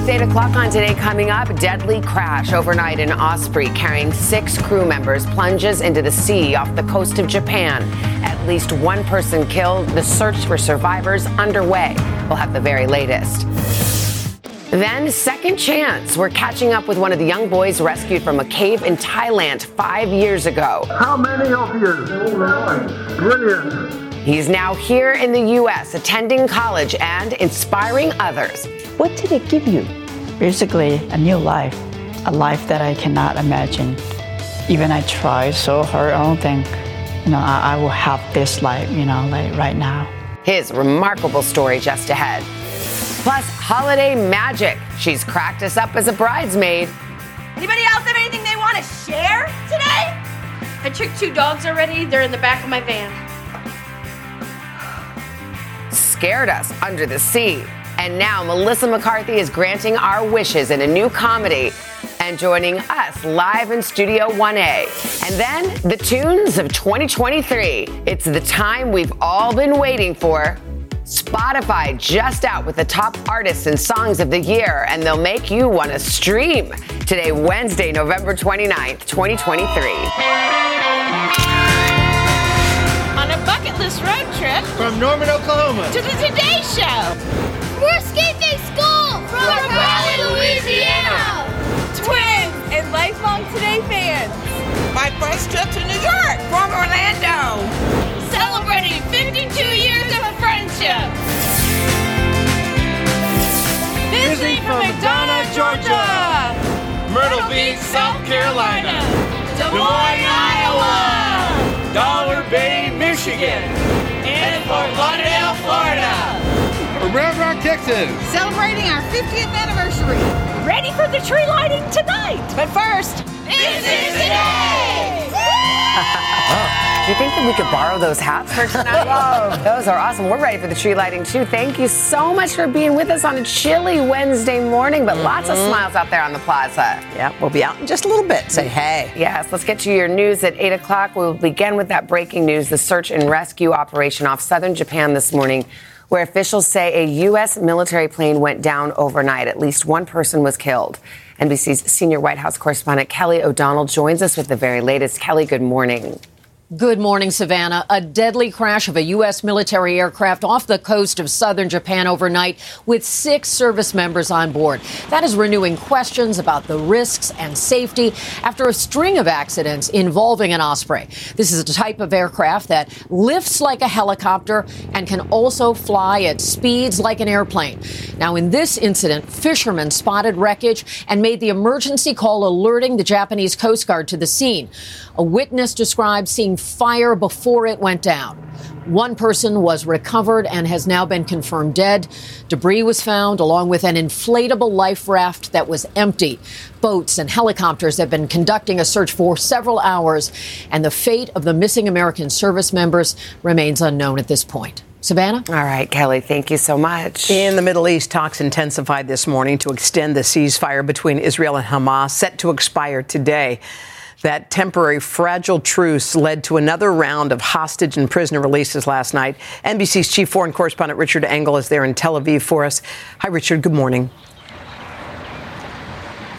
It's 8 o'clock on today. Coming up, deadly crash overnight in Osprey carrying six crew members plunges into the sea off the coast of Japan. At least one person killed. The search for survivors underway. We'll have the very latest. Then, second chance. We're catching up with one of the young boys rescued from a cave in Thailand five years ago. How many of you? Brilliant. He's now here in the U.S., attending college and inspiring others. What did it give you? Basically, a new life, a life that I cannot imagine. Even I try so hard, I don't think, you know, I, I will have this life, you know, like right now. His remarkable story just ahead. Plus, holiday magic. She's cracked us up as a bridesmaid. Anybody else have anything they want to share today? I took two dogs already. They're in the back of my van. Scared us under the sea. And now Melissa McCarthy is granting our wishes in a new comedy and joining us live in Studio 1A. And then the tunes of 2023. It's the time we've all been waiting for. Spotify just out with the top artists and songs of the year, and they'll make you want to stream. Today, Wednesday, November 29th, 2023. On a bucket list road trip From Norman, Oklahoma. to the Today Show. We're escaping school from, Raleigh, Louisiana. Twins and lifelong Today fans. My first trip to New York from Orlando. Celebrating 52 years of a friendship. Visiting from McDonough, Georgia. Myrtle Beach, South Carolina. Des Moines, Iowa. Dollar Bay, Michigan. And Fort Lauderdale, Florida. Red Rock, Texas. Celebrating our 50th anniversary. Ready for the tree lighting tonight. But first, This is today. Do you think that we could borrow those hats for tonight? Those are awesome. We're ready for the tree lighting too. Thank you so much for being with us on a chilly Wednesday morning, but lots of mm-hmm. smiles out there on the plaza. Yeah, we'll be out in just a little bit. Say hey. Yes, let's get to your news at 8 o'clock. We'll begin with that breaking news the search and rescue operation off southern Japan this morning, where officials say a U.S. military plane went down overnight. At least one person was killed. NBC's senior White House correspondent Kelly O'Donnell joins us with the very latest. Kelly, good morning. Good morning, Savannah. A deadly crash of a U.S. military aircraft off the coast of southern Japan overnight with six service members on board. That is renewing questions about the risks and safety after a string of accidents involving an Osprey. This is a type of aircraft that lifts like a helicopter and can also fly at speeds like an airplane. Now, in this incident, fishermen spotted wreckage and made the emergency call alerting the Japanese Coast Guard to the scene. A witness described seeing fire before it went down. One person was recovered and has now been confirmed dead. Debris was found along with an inflatable life raft that was empty. Boats and helicopters have been conducting a search for several hours, and the fate of the missing American service members remains unknown at this point. Savannah? All right, Kelly, thank you so much. In the Middle East, talks intensified this morning to extend the ceasefire between Israel and Hamas, set to expire today. That temporary fragile truce led to another round of hostage and prisoner releases last night. NBC's chief foreign correspondent Richard Engel is there in Tel Aviv for us. Hi, Richard. Good morning.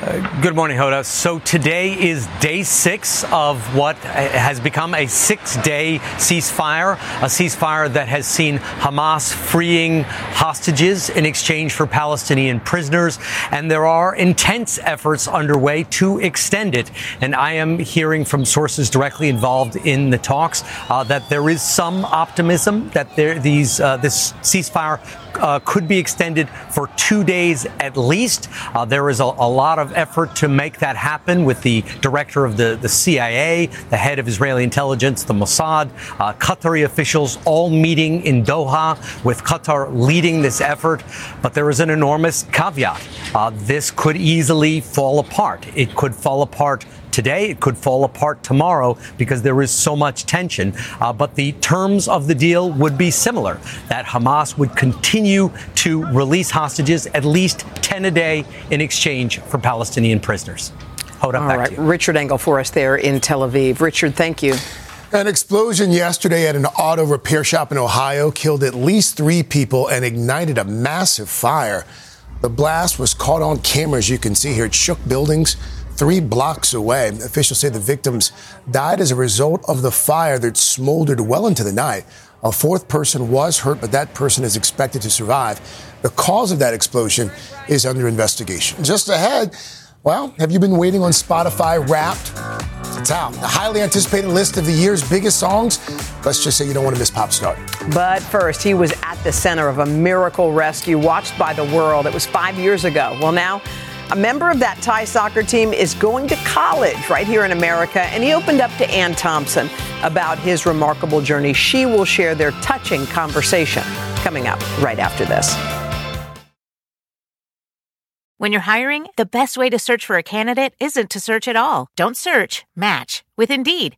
Uh, good morning, Hoda. So today is day six of what has become a six-day ceasefire, a ceasefire that has seen Hamas freeing hostages in exchange for Palestinian prisoners, and there are intense efforts underway to extend it. And I am hearing from sources directly involved in the talks uh, that there is some optimism that there, these uh, this ceasefire uh, could be extended for two days at least. Uh, there is a, a, lot of effort to make that happen with the director of the, the CIA, the head of Israeli intelligence, the Mossad, uh, Qatari officials all meeting in Doha with Qatar leading this effort. But there is an enormous caveat. Uh, this could easily fall apart. It could fall apart today. It could fall apart tomorrow because there is so much tension. Uh, but the terms of the deal would be similar that Hamas would continue to release hostages, at least 10 a day, in exchange for Palestinian prisoners. Hold up, All right. Richard Engel for us there in Tel Aviv. Richard, thank you. An explosion yesterday at an auto repair shop in Ohio killed at least three people and ignited a massive fire. The blast was caught on camera, as you can see here. It shook buildings three blocks away. Officials say the victims died as a result of the fire that smoldered well into the night. A fourth person was hurt, but that person is expected to survive. The cause of that explosion is under investigation. Just ahead, well, have you been waiting on Spotify Wrapped? It's out. The highly anticipated list of the year's biggest songs. Let's just say you don't want to miss Pop Star. But first, he was at the center of a miracle rescue watched by the world. It was five years ago. Well, now, a member of that Thai soccer team is going to college right here in America, and he opened up to Ann Thompson about his remarkable journey. She will share their touching conversation coming up right after this. When you're hiring, the best way to search for a candidate isn't to search at all. Don't search, match with Indeed.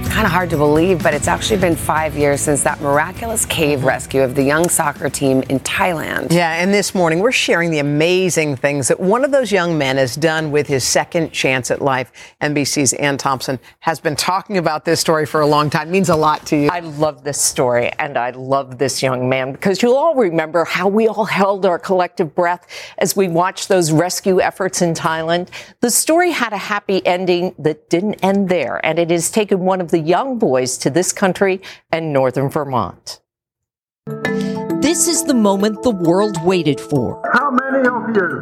Kind of hard to believe, but it's actually been five years since that miraculous cave rescue of the young soccer team in Thailand. Yeah, and this morning we're sharing the amazing things that one of those young men has done with his second chance at life. NBC's Ann Thompson has been talking about this story for a long time. It means a lot to you. I love this story, and I love this young man because you'll all remember how we all held our collective breath as we watched those rescue efforts in Thailand. The story had a happy ending that didn't end there, and it has taken one of the young boys to this country and northern Vermont. This is the moment the world waited for. How many of you?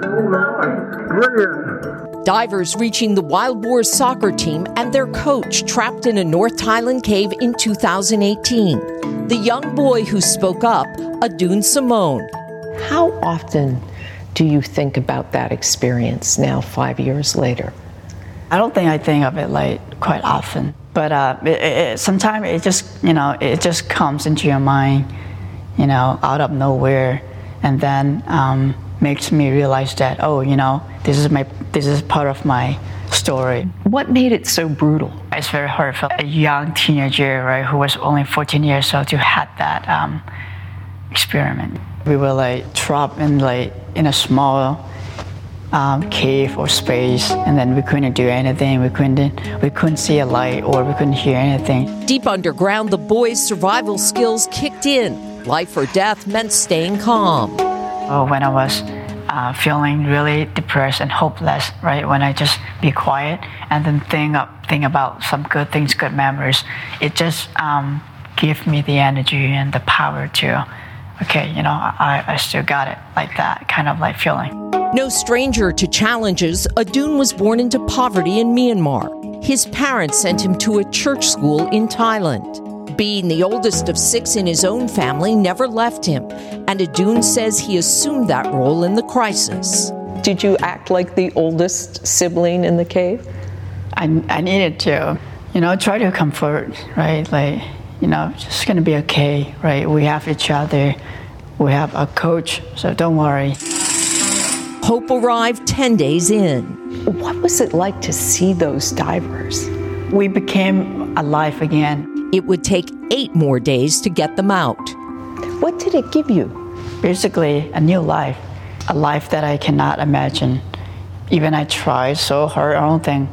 Brilliant. Divers reaching the Wild Boars soccer team and their coach trapped in a North Thailand cave in 2018. The young boy who spoke up, Adun Simone. How often do you think about that experience now, five years later? I don't think I think of it like quite often, but uh, sometimes it just you know it just comes into your mind, you know, out of nowhere, and then um, makes me realize that oh, you know, this is my this is part of my story. What made it so brutal? It's very hard for a young teenager, right, who was only 14 years old to have that um, experiment. We were like trapped in like in a small um, cave or space, and then we couldn't do anything. We couldn't we couldn't see a light or we couldn't hear anything. Deep underground, the boys' survival skills kicked in. Life or death meant staying calm. Oh, when I was uh, feeling really depressed and hopeless, right? When I just be quiet and then think up, think about some good things, good memories, it just um, gave me the energy and the power to, okay, you know, I, I still got it, like that kind of like feeling. No stranger to challenges, Adun was born into poverty in Myanmar. His parents sent him to a church school in Thailand. Being the oldest of six in his own family never left him, and Adun says he assumed that role in the crisis. Did you act like the oldest sibling in the cave? I, I needed to, you know, try to comfort, right? Like, you know, just gonna be okay, right? We have each other, we have a coach, so don't worry. Hope arrived 10 days in. What was it like to see those divers? We became alive again. It would take eight more days to get them out. What did it give you? Basically, a new life, a life that I cannot imagine. Even I try so hard, I don't think,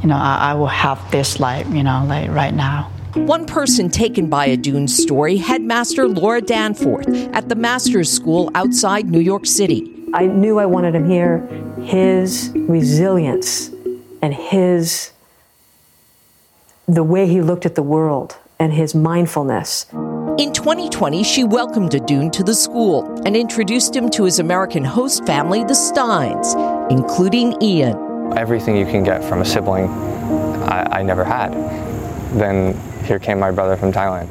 you know, I, I will have this life, you know, like right now. One person taken by Adun story, headmaster Laura Danforth at the Masters School outside New York City. I knew I wanted him here. His resilience and his the way he looked at the world and his mindfulness. In 2020, she welcomed Adun to the school and introduced him to his American host family, the Steins, including Ian. Everything you can get from a sibling, I, I never had. Then here came my brother from Thailand.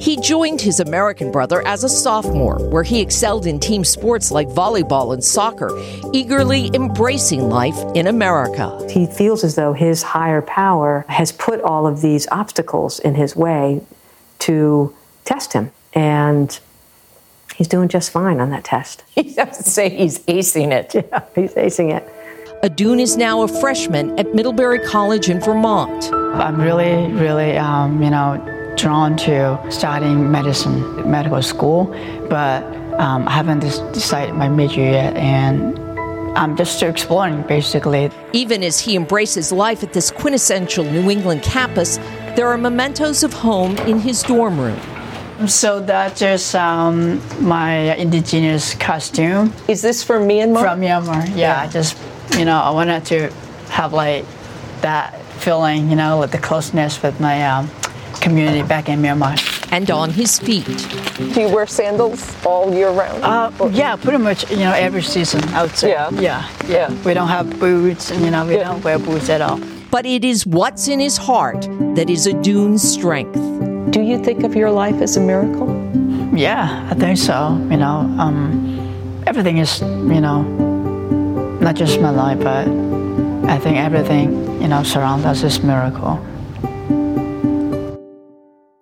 He joined his American brother as a sophomore, where he excelled in team sports like volleyball and soccer, eagerly embracing life in America. He feels as though his higher power has put all of these obstacles in his way to test him. And he's doing just fine on that test. He doesn't say he's acing it. Yeah, he's acing it. Adun is now a freshman at Middlebury College in Vermont. I'm really, really, um, you know, drawn to studying medicine, medical school, but um, I haven't decided my major yet, and I'm just still exploring basically. Even as he embraces life at this quintessential New England campus, there are mementos of home in his dorm room. So that's just um, my indigenous costume. Is this from Myanmar? From Myanmar, yeah. yeah. I just, you know, I wanted to have like that feeling, you know, like the closeness with my um, community back in Myanmar. And on his feet. Do you wear sandals all year round? Uh, yeah, pretty much, you know, every season, I would say. Yeah. Yeah. Yeah. We don't have boots, and, you know, we yeah. don't wear boots at all. But it is what's in his heart that is a Adun's strength. Do you think of your life as a miracle? Yeah, I think so. You know, um, everything is, you know, not just my life, but I think everything, you know, surrounds us is miracle.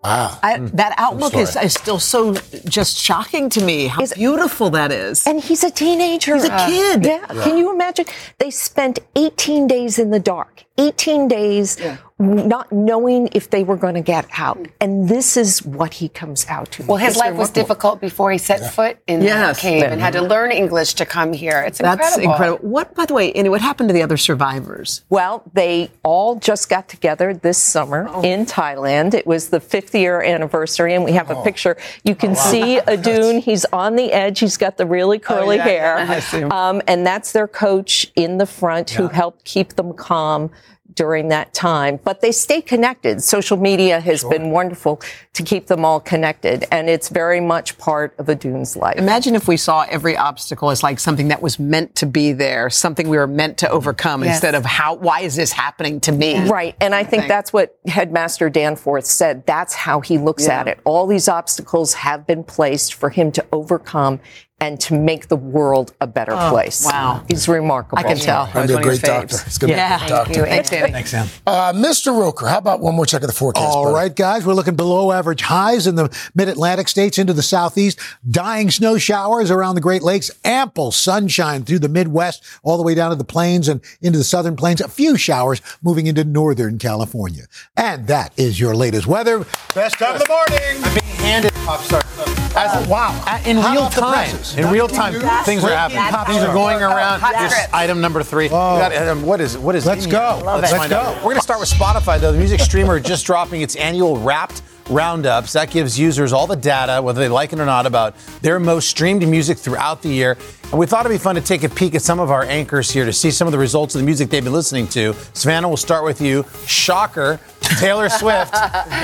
Wow. I, Hmm. that outlook is, is, still so just shocking to me. How beautiful that is. And he's a teenager. He's a kid. Uh, yeah. yeah. Can you imagine? They spent 18 days in the dark. 18 days yeah. not knowing if they were going to get out. And this is what he comes out to. Well, his it's life remarkable. was difficult before he set yeah. foot in yes. the cave and had to learn English to come here. It's incredible. That's incredible. incredible. What, by the way, Annie, what happened to the other survivors? Well, they all just got together this summer oh. in Thailand. It was the fifth year anniversary, and we have oh. a picture. You can oh, wow. see Adun. He's on the edge. He's got the really curly yeah, hair. Yeah, um, and that's their coach in the front who helped keep them calm during that time. But they stay connected. Social media has sure. been wonderful to keep them all connected, and it's very much part of Adun's life. Imagine if we saw every obstacle as like something that was meant to be there, something we were meant to overcome, yes. instead of how why is this happening to me? Right, and I think that's what Headmaster Danforth said. That's how he looks yeah. at it. All these obstacles have been placed for him to overcome and to make the world a better oh, place. Wow. He's remarkable. I can tell. He'll be a great doctor. It's going to yeah, be a doctor. Thank you. Thanks, Sam. Uh, Mr. Roker, how about one more check of the forecast? All buddy? right, guys. We're looking below average highs in the mid Atlantic states into the southeast. Dying snow showers around the Great Lakes. Ample sunshine through the Midwest, all the way down to the plains and into the southern plains. A few showers moving into northern California. And that is your latest weather. Best of the morning. I'm being handed pop stars. As, wow. In Hot real time. In real time, things are happening. Hot Things are going around. Here's item number three. Got, um, what is what is? Let's in go. Let's find go. out. We're going to start with Spotify though. The music streamer just dropping its annual Wrapped roundups. That gives users all the data, whether they like it or not, about their most streamed music throughout the year. And we thought it'd be fun to take a peek at some of our anchors here to see some of the results of the music they've been listening to. Savannah, we'll start with you. Shocker, Taylor Swift,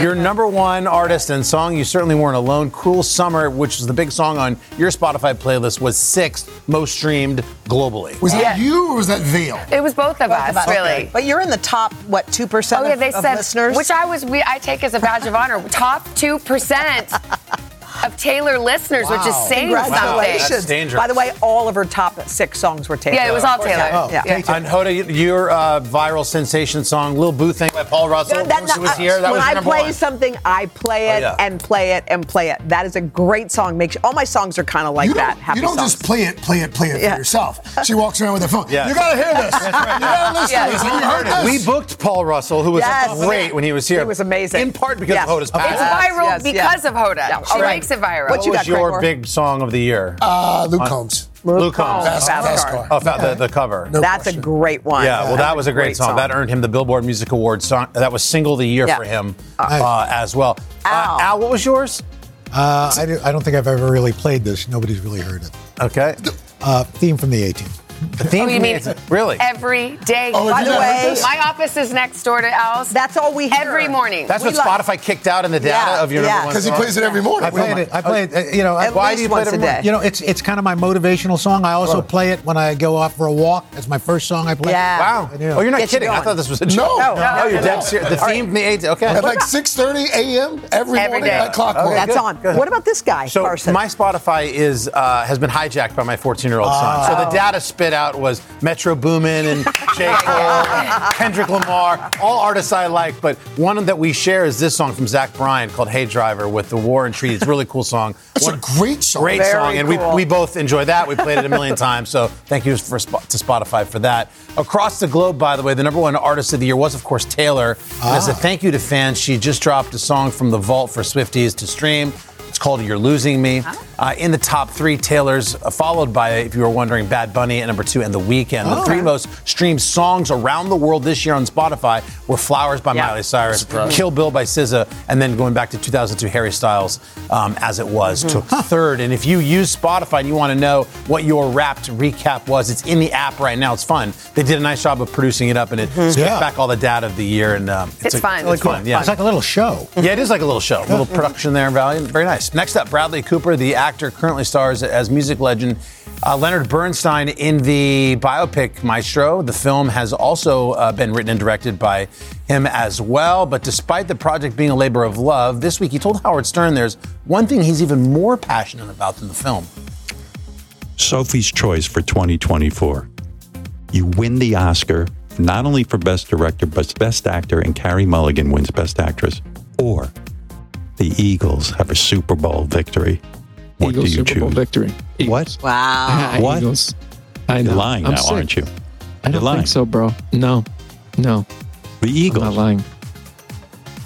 your number one artist and song. You certainly weren't alone. Cruel Summer, which was the big song on your Spotify playlist, was sixth most streamed globally. Was that you or was that Vale? It was both of us, of us. really. Okay. But you're in the top, what, 2% Oh yeah, of, they of said, listeners? which I was, we, I take as a badge of honor. Top two percent. Of Taylor listeners, which is saying something. Congratulations. That's dangerous. By the way, all of her top six songs were Taylor. Yeah, it was all Taylor. Oh, Yeah. And Hoda, your uh, viral sensation song, "Lil Boo Thing" by Paul Russell, Yeah, that- who was here. That when was your I play one. something, I play it Oh, yeah. and play it and play it. That is a great song. Makes all my songs are kind of like you that. Happy you don't songs. just play it, play it, play it Yeah. for yourself. She walks around with her phone. Yes. You gotta hear this. You gotta listen Yes. to this. Heard this? We booked Paul Russell, who was Yes. great when he was here. He was amazing. In part because Yes. of Hoda's Of passion. It's viral yes, because yes. of Hoda. Yeah. She All right. makes it viral. What What you was got, your Craigmore? big song of the year? Uh, Luke On- Combs. Luke Combs. Combs. Fast, Fast car. Car. Oh, fa- the, the cover. No That's a great one. Yeah, well, that was a great, song. That earned him the Billboard Music Award song. That was single of the year Yeah. for him uh, as well. Al. Uh, Al, what was yours? Uh, I, do, I don't think I've ever really played this. Nobody's really heard it. Okay. Uh, theme from the 18th. The theme Oh, you mean really? every day? Oh, By the you not heard way, this? My office is next door to Al's. That's all we hear. Every morning. That's We what like- Spotify kicked out in the data Yeah, of your yeah. number Because he plays it every morning. I played it. I played it. You know, At why least do you play once it a every morning? day. You know, it's it's kind of my motivational song. I also Sure. play it when I go out for a walk. That's my first song I play. Yeah. Wow. I. Oh, you're not Get you kidding. I thought this was a No. joke. No, no, you're dead serious. The theme from the 18th. Okay. At like 6.30 a.m. every, Every morning at clockwork. That's on. What about this guy, So my Spotify is uh, has been hijacked by my 14 year old son. So the data spit out was Metro Boomin and J Cole, Kendrick Lamar, all artists I like. But one that we share is this song from Zach Bryan called "Hey Driver" with the War and Treaty. It's a really cool song. It's a great song. Great Very song, and we, cool. we both enjoy that. We played it a million times, so thank you for to Spotify for that. Across the globe, by the way, the number one artist of the year was, of course, Taylor. And as a ah. thank you to fans, she just dropped a song from the vault for Swifties to stream. It's called "You're Losing Me." Ah. Uh, in the top three, Taylor's uh, followed by, if you were wondering, Bad Bunny at number two and The Weeknd. The three most streamed songs around the world this year on Spotify were "Flowers" by Yeah. Miley Cyrus, "Kill Bill" by SZA, and then going back to 2002, Harry Styles, um, as it was, took third. And if you use Spotify and you want to know what your Wrapped recap was, it's in the app right now. It's fun. They did a nice job of producing it up, and it spits Yeah. back all the data of the year. And um, It's a- fun. It's fun. Yeah. It's like a little show. Yeah, it is like a little show, a little production there, Valiant. Very nice. Next up, Bradley Cooper, the actor, currently stars as music legend uh, Leonard Bernstein in the biopic Maestro. The film has also uh, been written and directed by him as well. But despite the project being a labor of love, this week he told Howard Stern there's one thing he's even more passionate about than the film. Sophie's Choice for 2024. You win the Oscar not only for Best Director, but Best Actor, and Carey Mulligan wins Best Actress. Or the Eagles have a Super Bowl victory. What Eagles do you Super Bowl choose? victory. What? wow. What? Eagles. I know. You're lying I'm now, sick. aren't you? I don't You're lying. think so, bro. No, no. The Eagles. I'm not lying.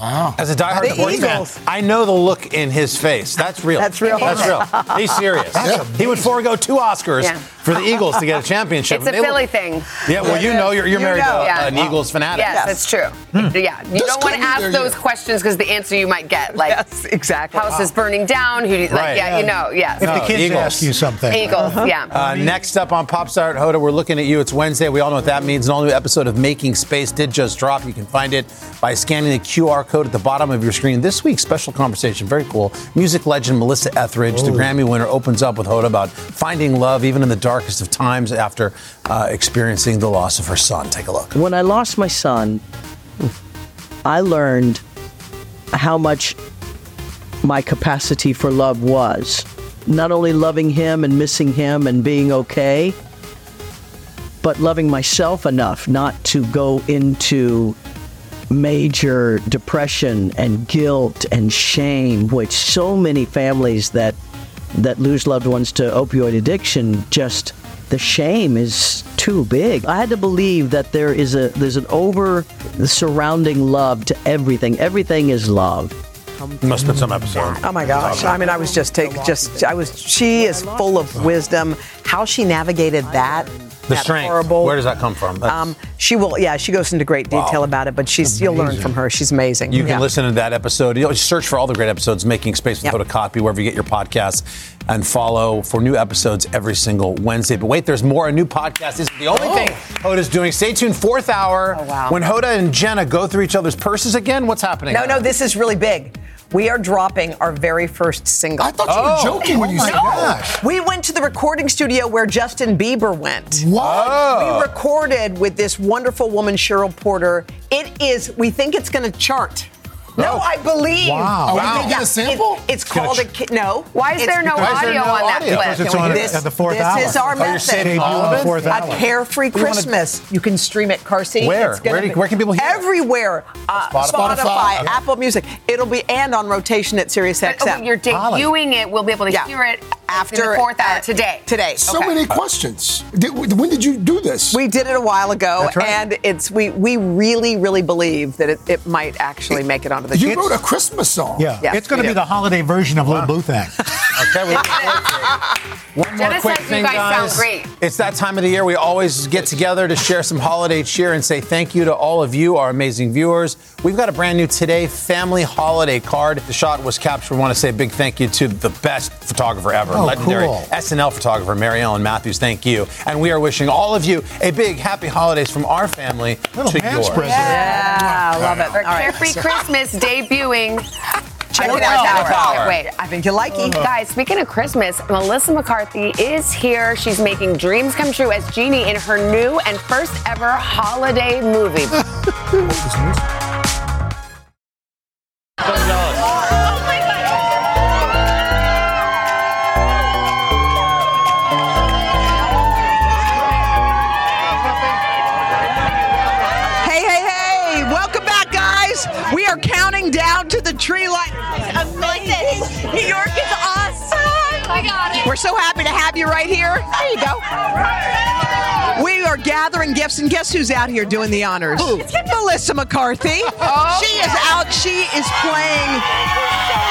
Wow. As a diehard The sports fan, I know the look in his face. That's real. That's real. That's real. He's serious. He would forego two Oscars Yeah. For the Eagles to get a championship. It's a They look- Philly thing. Yeah, well, you know, you're, you're You married know. to Yeah. an Eagles fanatic. Yes, that's true. Yeah, you This don't want to ask those year. questions because the answer you might get, like Yes, exactly. house is burning down. Who? You, like, Right. Yeah, you know. Yes. If the kids Eagles. ask you something. Eagles. Yeah. Uh, next up on Pop Star Hoda, we're looking at you. It's Wednesday. We all know what that means. An all new episode of Making Space did just drop. You can find it by scanning the QR code at the bottom of your screen. This week's special conversation, very cool. Music legend Melissa Etheridge, the Grammy winner, opens up with Hoda about finding love even in the darkest of times after uh, experiencing the loss of her son. Take a look. When I lost my son, I learned how much my capacity for love was. Not only loving him and missing him and being okay, but loving myself enough not to go into major depression and guilt and shame, which so many families that that lose loved ones to opioid addiction just the shame is too big. I had to believe that there is a there's an over surrounding love to everything. Everything is love. You must put some episode. Oh my gosh! I mean, I was just take just I was. She is full of wisdom. How she navigated that. The strength. Horrible. Where does that come from? Um, she will. Yeah, she goes into great detail about it. But she's you'll learn from her. She's amazing. You can Yeah. listen to that episode. You know, search for all the great episodes, Making Space with Yep. Hoda Kotb, wherever you get your podcasts, and follow for new episodes every single Wednesday. But wait, there's more. A new podcast isn't the only thing Hoda's doing. Stay tuned, fourth hour. Oh, wow. When Hoda and Jenna go through each other's purses again, what's happening? No, no, this is really big. We are dropping our very first single. I thought you were Oh. joking when you said oh that. We went to the recording studio where Justin Bieber went. What? Oh. We recorded with this wonderful woman, Cheryl Porter. It is, we think it's going to chart. No, I believe. Wow. Are we gonna get a sample? It- it's called a ki- no. Why is It's there no because- Why is there audio no on that audio? clip? It's Can we on do at this? the fourth this hour. is our Oh, you're method. saving all of a carefree We wanna- Christmas. You can stream it, Carsey. Where? It's gonna Where do- be- where can people hear it? Everywhere. Uh, Spotify? Spotify, Okay. Apple Music. It'll be and on rotation at Sirius But, XM. oh, you're debuting it. We'll be able to Yeah. hear it After- in the fourth hour today. Today. So Okay. many questions. Did, when did you do this? We did it a while ago, That's right. and it's we we really really believe that it, it might actually make it onto the. Show. You charts. wrote a Christmas song. Yeah, Yes, it's going to be do. the holiday version of Lil Boo Thang. Okay, we One more Jenna quick says you thing, guys sound guys. great. It's that time of the year we always get together to share some holiday cheer and say thank you to all of you, our amazing viewers. We've got a brand new Today Family Holiday card. The shot was captured. We want to say a big thank you to the best photographer ever, Oh, legendary cool. SNL photographer Mary Ellen Matthews. Thank you. And we are wishing all of you a big happy holidays from our family Little to yours. present. Yeah, I love it. For All right, Carefree so- Christmas debuting. Check it out. fourth Fourth hour. hour. Wait, I think you like it. Guys, speaking of Christmas, Melissa McCarthy is here. She's making dreams come true as Genie in her new and first ever holiday movie. tree light. Amazing. New York is awesome. It. We're so happy to have you right here. There you go. We are gathering gifts, and guess who's out here doing the honors? Melissa McCarthy. Oh, she is out. She is playing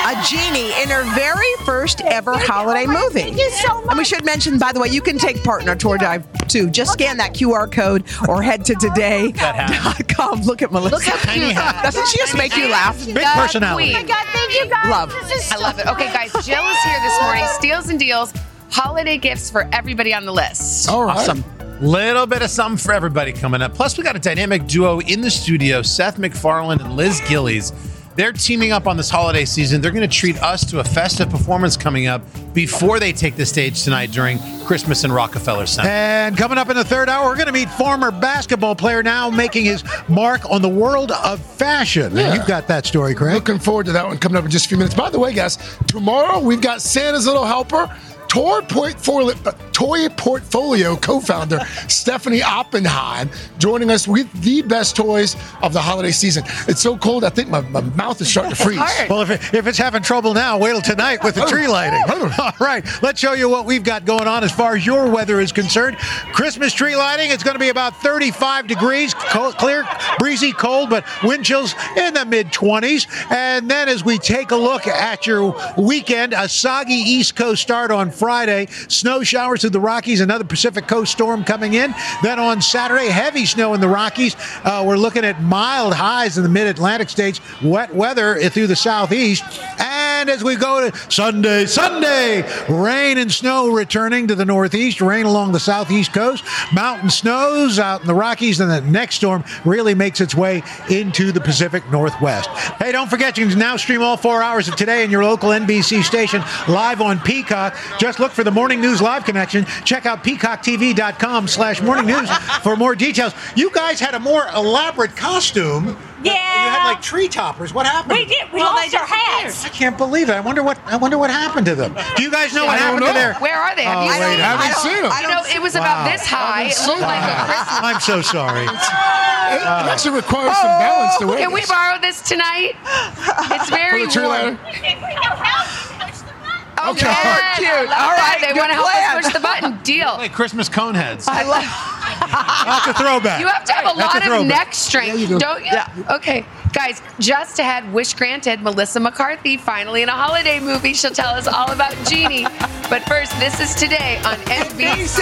a genie in her very first ever oh holiday movie. Thank you so much. And we should mention, by the way, you can take part in our tour dive too. Just scan that QR code or head to today.com. Look at Melissa. Look how cute. Doesn't she just make you laugh? Big personality. Oh my God, thank you guys. Love. This I love it. Okay, guys, Jill is here this morning. Steals and deals, holiday gifts for everybody on the list. All right. Awesome. Little bit of something for everybody coming up. Plus, we got a dynamic duo in the studio, Seth MacFarlane and Liz Gillies. They're teaming up on this holiday season. They're going to treat us to a festive performance coming up before they take the stage tonight during Christmas in Rockefeller Center. And coming up in the third hour, we're going to meet former basketball player now making his mark on the world of fashion. Yeah. And you've got that story, Craig. Looking forward to that one coming up in just a few minutes. By the way, guys, tomorrow we've got Santa's Little Helper. Toy portfolio, uh, toy portfolio co-founder Stephanie Oppenheim joining us with the best toys of the holiday season. It's so cold, I think my, my mouth is starting to freeze. Well, if, it, if it's having trouble now, wait till tonight with the oh. tree lighting. Oh. All right, let's show you what we've got going on as far as your weather is concerned. Christmas tree lighting, it's going to be about 35 degrees, cold, clear, breezy, cold, but wind chills in the mid 20s. And then as we take a look at your weekend, a soggy East Coast start on Friday, snow showers through the Rockies, another Pacific Coast storm coming in. Then on Saturday, heavy snow in the Rockies. Uh, we're looking at mild highs in the mid Atlantic states, wet weather through the southeast. And as we go to Sunday, Sunday, rain and snow returning to the northeast, rain along the southeast coast, mountain snows out in the Rockies, and the next storm really makes its way into the Pacific Northwest. Hey, don't forget, you can now stream all four hours of today in your local NBC station live on Peacock. Just look for the Morning News Live connection. Check out peacocktv.com slash morning news for more details. You guys had a more elaborate costume. Yeah. You had like tree toppers. What happened? We did. We Well, lost they our hats. I can't believe it. I wonder what I wonder what happened to them. Do you guys know what I don't happened to know. their? Where are they? Have Oh, you wait, seen? haven't I don't- seen 'em. You know, it was about this high. It looked like a uh, Christmas. I'm so sorry. It uh, actually requires some balance to oh, wear Can we borrow this tonight? It's very For the tree warm. Lighter? If we don't help, push the button. Okay. Oh, cute. I love All that. They want to help plan. us push the button. Deal. Like Christmas cone heads. I love. That's a throwback. You have to have a That's lot a of neck strength, you do. don't you? Yeah. Okay, guys, just ahead, wish granted, Melissa McCarthy finally in a holiday movie. She'll tell us all about Genie. but first, this is today on NBC.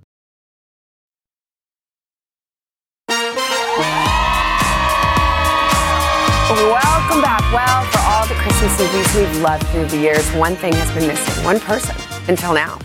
Welcome back. Well, for all the Christmas movies we've loved through the years, one thing has been missing. One person until now.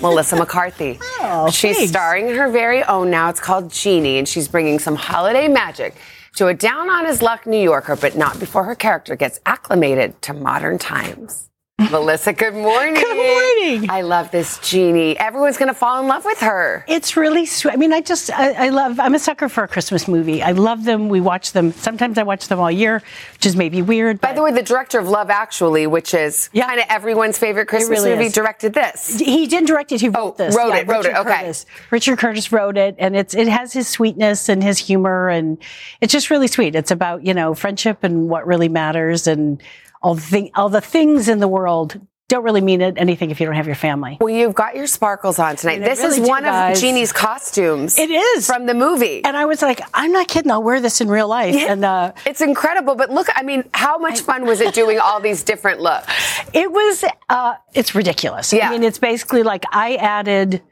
Melissa McCarthy. Oh, she's thanks. starring in her very own now. It's called Genie, and she's bringing some holiday magic to a down on his luck New Yorker, but not before her character gets acclimated to modern times. Melissa, good morning. Good morning. I love this Genie. Everyone's going to fall in love with her. It's really sweet. I mean, I just, I, I love, I'm a sucker for a Christmas movie. I love them. We watch them. Sometimes I watch them all year, which is maybe weird. By the way, the director of Love Actually, which is kind of everyone's favorite Christmas really movie, is. directed this. He didn't direct it. He oh, wrote this. wrote it, wrote it, okay. Curtis. Richard Curtis wrote it, and it's it has his sweetness and his humor, and it's just really sweet. It's about you know friendship and what really matters, and all the all the things in the world don't really mean it, anything if you don't have your family. Well, you've got your sparkles on tonight. And This really is one guys. of Genie's costumes. It is from the movie, and I was like, I'm not kidding. I'll wear this in real life, and uh, it's incredible. But look, I mean, how much fun was it doing all these different looks? It was, uh, it's ridiculous. Yeah. I mean, it's basically like I added,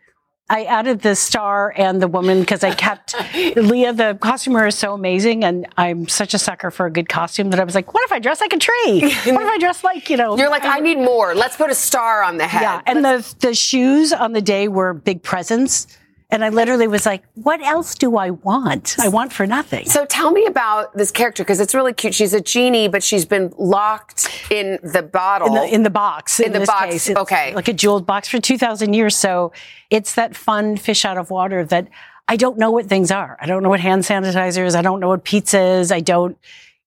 I added the star and the woman because I kept, Leah, the costumer is so amazing and I'm such a sucker for a good costume that I was like, what if I dress like a tree? What if I dress like, you know? You're like, I need more. Let's put a star on the head. Yeah. And the, the shoes on the day were big presents. And I literally was like, what else do I want? I want for nothing. So tell me about this character because it's really cute. She's a genie, but she's been locked in the bottle. in the in the box. In the box, case. Okay. like a jeweled box for two thousand years. So it's that fun fish out of water that I don't know what things are. I don't know what hand sanitizer is. I don't know what pizza is. I don't,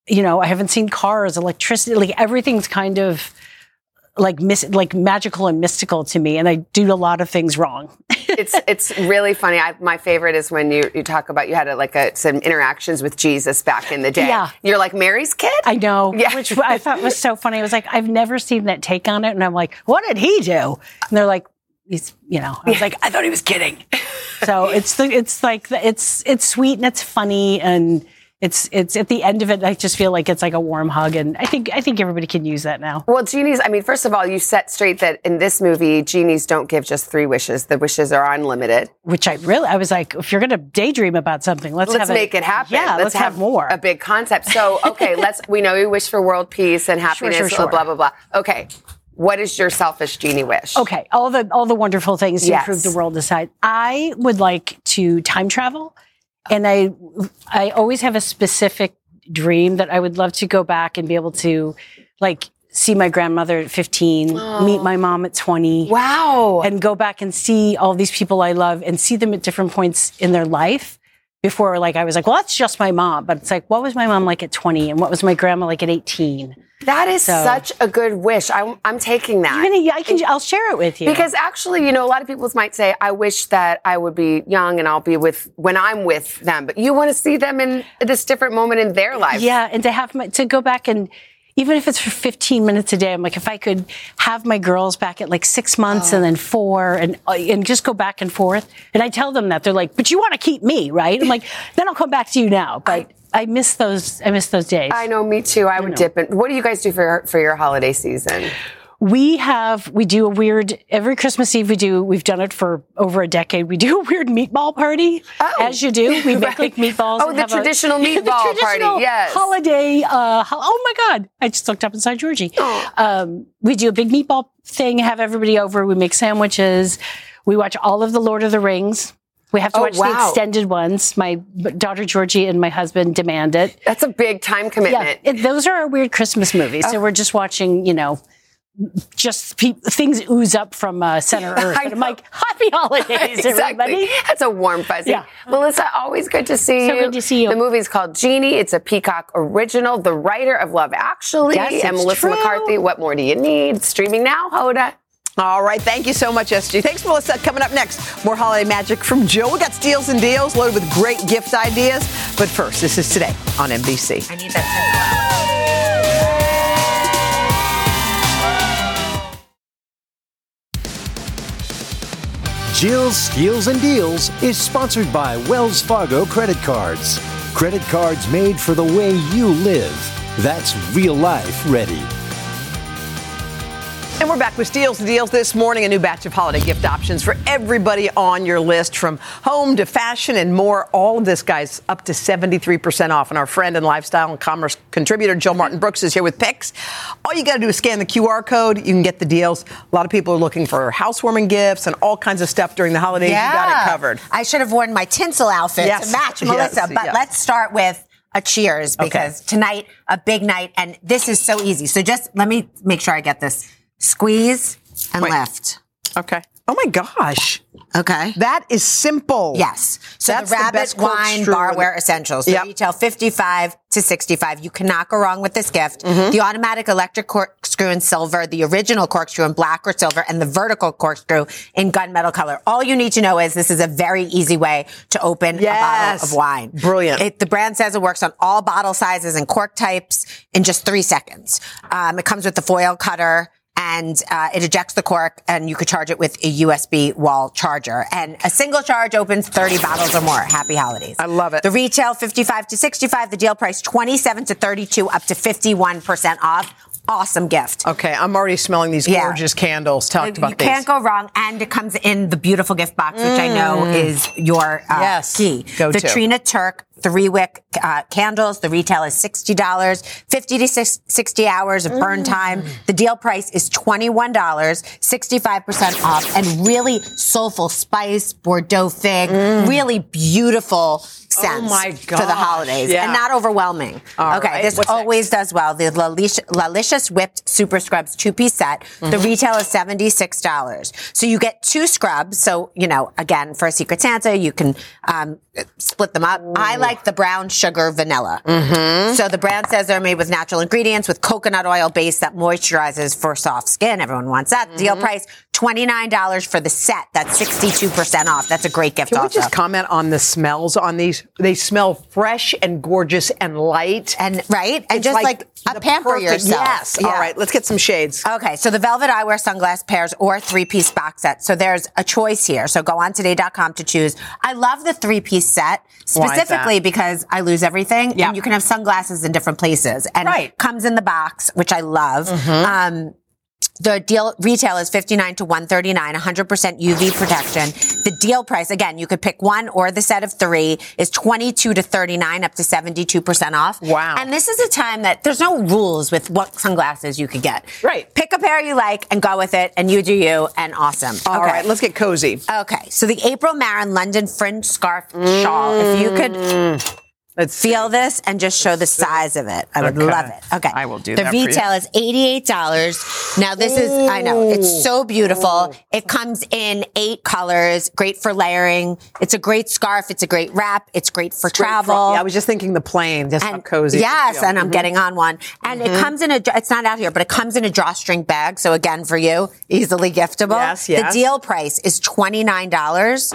you know, I haven't seen cars, electricity. Like everything's kind of like mis- like magical and mystical to me, and I do a lot of things wrong. it's it's really funny. I, my favorite is when you, you talk about you had a, like a, some interactions with Jesus back in the day. Yeah. You're like Mary's kid. I know, Yeah. which I thought was so funny. I was like, I've never seen that take on it, and I'm like, what did he do? And they're like, he's, you know, I was like, I thought he was kidding. So it's the, it's like the, it's it's sweet and it's funny and it's it's at the end of it. I just feel like it's like a warm hug, and I think I think everybody can use that now. Well, genies, I mean, first of all, you set straight that in this movie, genies don't give just three wishes. The wishes are unlimited. Which I really, I was like, if you're gonna daydream about something, let's Let's have a- make it happen. Yeah, let's, have, more. A big concept. So, okay, let's, we know you wish for world peace and happiness, sure, sure. blah, blah, blah. Okay. What is your selfish genie wish? Okay, all the all the wonderful things to Yes. improve the world aside, I would like to time travel, and I I always have a specific dream that I would love to go back and be able to, like. See my grandmother at 15, meet my mom at 20. Wow. And go back and see all these people I love and see them at different points in their life. Before, like, I was like, well, that's just my mom. But it's like, what was my mom like at 20? And what was my grandma like at 18? That is So- such a good wish. I'm, I'm taking that. Even, I can, I'll share it with you. Because actually, you know, a lot of people might say, I wish that I would be young and I'll be with, when I'm with them. But you want to see them in this different moment in their life. Yeah, and to have my, to go back and even if it's for 15 minutes a day, I'm like, if I could have my girls back at like six months and then four and, uh, and just go back and forth. And I tell them that they're like, but you want to keep me, right? I'm like, then I'll come back to you now. But I, miss those, I miss those days. I know, me too. I would dip in. What do you guys do for, for your holiday season? We have, we do a weird, every Christmas Eve we do, we've done it for over a decade. We do a weird meatball party, as you do. We make like meatballs. Oh, and the have a- traditional the meatball party, yes. Holiday, uh, ho- oh my God. I just looked up inside Georgie. Um, we do a big meatball thing, have everybody over. We make sandwiches. We watch all of the Lord of the Rings. We have to Oh, watch the extended ones. My daughter Georgie and my husband demand it. That's a big time commitment. Yeah, it, those are our weird Christmas movies. So we're just watching, you know, just pe- things ooze up from uh, center earth. I'm like, happy holidays, exactly. everybody. That's a warm fuzzy. Yeah. Melissa, always good to see So you. good to see you. The movie's called Genie. It's a Peacock original. The writer of Love Actually Yes, and Melissa true. McCarthy. What more do you need? Streaming now, Hoda. All right, thank you so much, SG. Thanks, Melissa. Coming up next, more holiday magic from Jill. We got steals and deals loaded with great gift ideas. But first, this is today on NBC. I need that. Jill's Steals and Deals is sponsored by Wells Fargo Credit Cards. Credit cards made for the way you live. That's real life ready. And we're back with Steals and Deals this morning. A new batch of holiday gift options for everybody on your list, from home to fashion and more. All of this, guys, up to 73% off. And our friend and lifestyle and commerce contributor, Jill mm-hmm. Martin Brooks, is here with picks. All you got to do is scan the QR code. You can get the deals. A lot of people are looking for housewarming gifts and all kinds of stuff during the holidays. You got it covered. I should have worn my tinsel outfit Yes. to match Yes, Melissa. But yes. let's start with a cheers because tonight, a big night, and this is so easy. So just let me make sure I get this. Squeeze and Wait. lift. Okay. Oh my gosh. Okay. That is simple. Yes. So That's the the Rabbit best Wine. Barware Essentials. They Yep. retail 55 to 65. You cannot go wrong with this gift. Mm-hmm. The automatic electric corkscrew in silver, the original corkscrew in black or silver, and the vertical corkscrew in gunmetal color. All you need to know is this is a very easy way to open a bottle of wine. Brilliant. It, the brand says it works on all bottle sizes and cork types in just three seconds. Um, it comes with the foil cutter and uh, it ejects the cork and you could charge it with a USB wall charger. And a single charge opens 30 bottles or more. Happy holidays. I love it. The retail 55 to 65, the deal price 27 to 32 up to 51% off. Awesome gift. Okay, I'm already smelling these Yeah. gorgeous candles. Talked about you these. can't go wrong, and it comes in the beautiful gift box, which I know Mm. is your uh, Yes. key. Go the to. Trina Turk three wick uh, candles. The retail is sixty dollars, fifty to six- sixty hours of burn Mm. time. The deal price is twenty one dollars, sixty five percent off, and really soulful spice, Bordeaux fig, really beautiful Oh my god. for the holidays, yeah. and not overwhelming. All okay, right, this what's always does well. The Lalicious Whipped Super Scrubs two piece set. The Mm-hmm. retail is seventy six dollars. So you get two scrubs. So you know, again, for a Secret Santa, you can um, split them up. I like the brown sugar vanilla. Mm-hmm. So the brand says they're made with natural ingredients with coconut oil base that moisturizes for soft skin. Everyone wants that. Mm-hmm. Deal price twenty nine dollars for the set. That's sixty two percent off. That's a great gift. Can we also. just comment on the smells on these? They smell fresh and gorgeous and light. And right? And It's just like, a pamper perfect- yourself. Yes. All Yeah. right, let's get some shades. Okay, so the velvet eyewear sunglass pairs or three piece box set. So there's a choice here. So go on today.com to choose. I love the three piece set Why is that? specifically because I lose everything. Yeah. And you can have sunglasses in different places. And Right. Mm-hmm. comes in the box, which I love. Um, the deal retail is 59 to 139, 100% UV protection. The deal price, again, you could pick one or the set of three is 22 to 39, up to 72% off. Wow. And this is a time that there's no rules with what sunglasses you could get. Right. Pick a pair you like and go with it and you do you and awesome. All right, let's get cozy. Okay. So the April Marin London fringe scarf shawl. If you could Mm. Let's feel this and just show the size of it, I would Okay. love it. Okay. I will do the that for you. retail is $88. Now this is, I know, it's so beautiful. It comes in eight colors, great for layering. It's a great scarf. It's a great wrap. It's great for travel. Yeah, I was just thinking the plane, just how cozy. Yes, and I'm Mhm. getting on one. And it comes in a, it's not out here, but it comes in a drawstring bag. So again, for you, easily giftable. Yes, yes. The deal price is $29.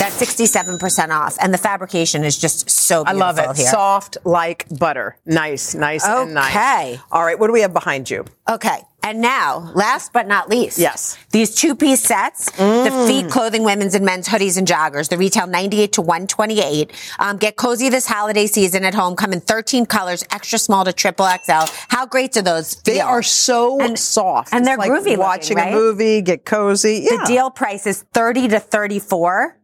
That's 67% off. And the fabrication is just so I love it. Here. Soft like butter. Nice, nice, and nice. Okay. All right, what do we have behind you? Okay. And now, last but not least. Yes. These two piece sets, the Feat, clothing, women's and men's hoodies and joggers, the retail 98 to 128. Um, get cozy this holiday season at home. Come in 13 colors, extra small to triple XL. How great do those feel? They are so soft. and It's they're like groovy looking, Watching right? a movie, get cozy. The deal price is 30 to 34.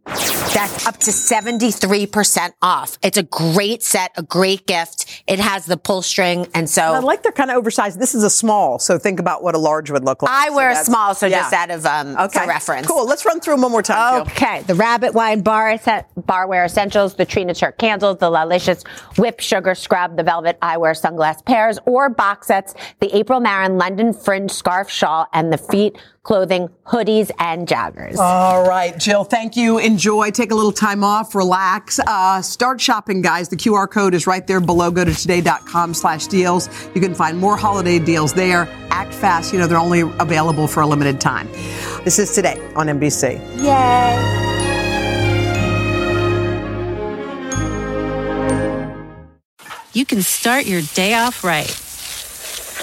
That's up to 73% off. It's a great set, a great gift. It has the pull string. And so I like they're kind of oversized. This is a small, so think about what a large would look like. I So wear a small, so just yeah. out of um, for reference. Cool. Let's run through them one more time. Jill. Okay, the Rabbit Wine Bar set, Barware Essentials, the Trina Turk Candles, the Lalicious Whip Sugar Scrub, the Velvet Eyewear Sunglass Pairs, or box sets, the April Marin London Fringe Scarf Shawl, and the Feat Clothing Hoodies and Joggers. All right, Jill, thank you. Enjoy. Take a little time off, relax. Uh, start shopping, guys. The QR code is right there below. Go to today.com slash deals. You can find more holiday deals there. Act fast. You know, they're only available for a limited time. This is Today on NBC. Yay. you can start your day off right.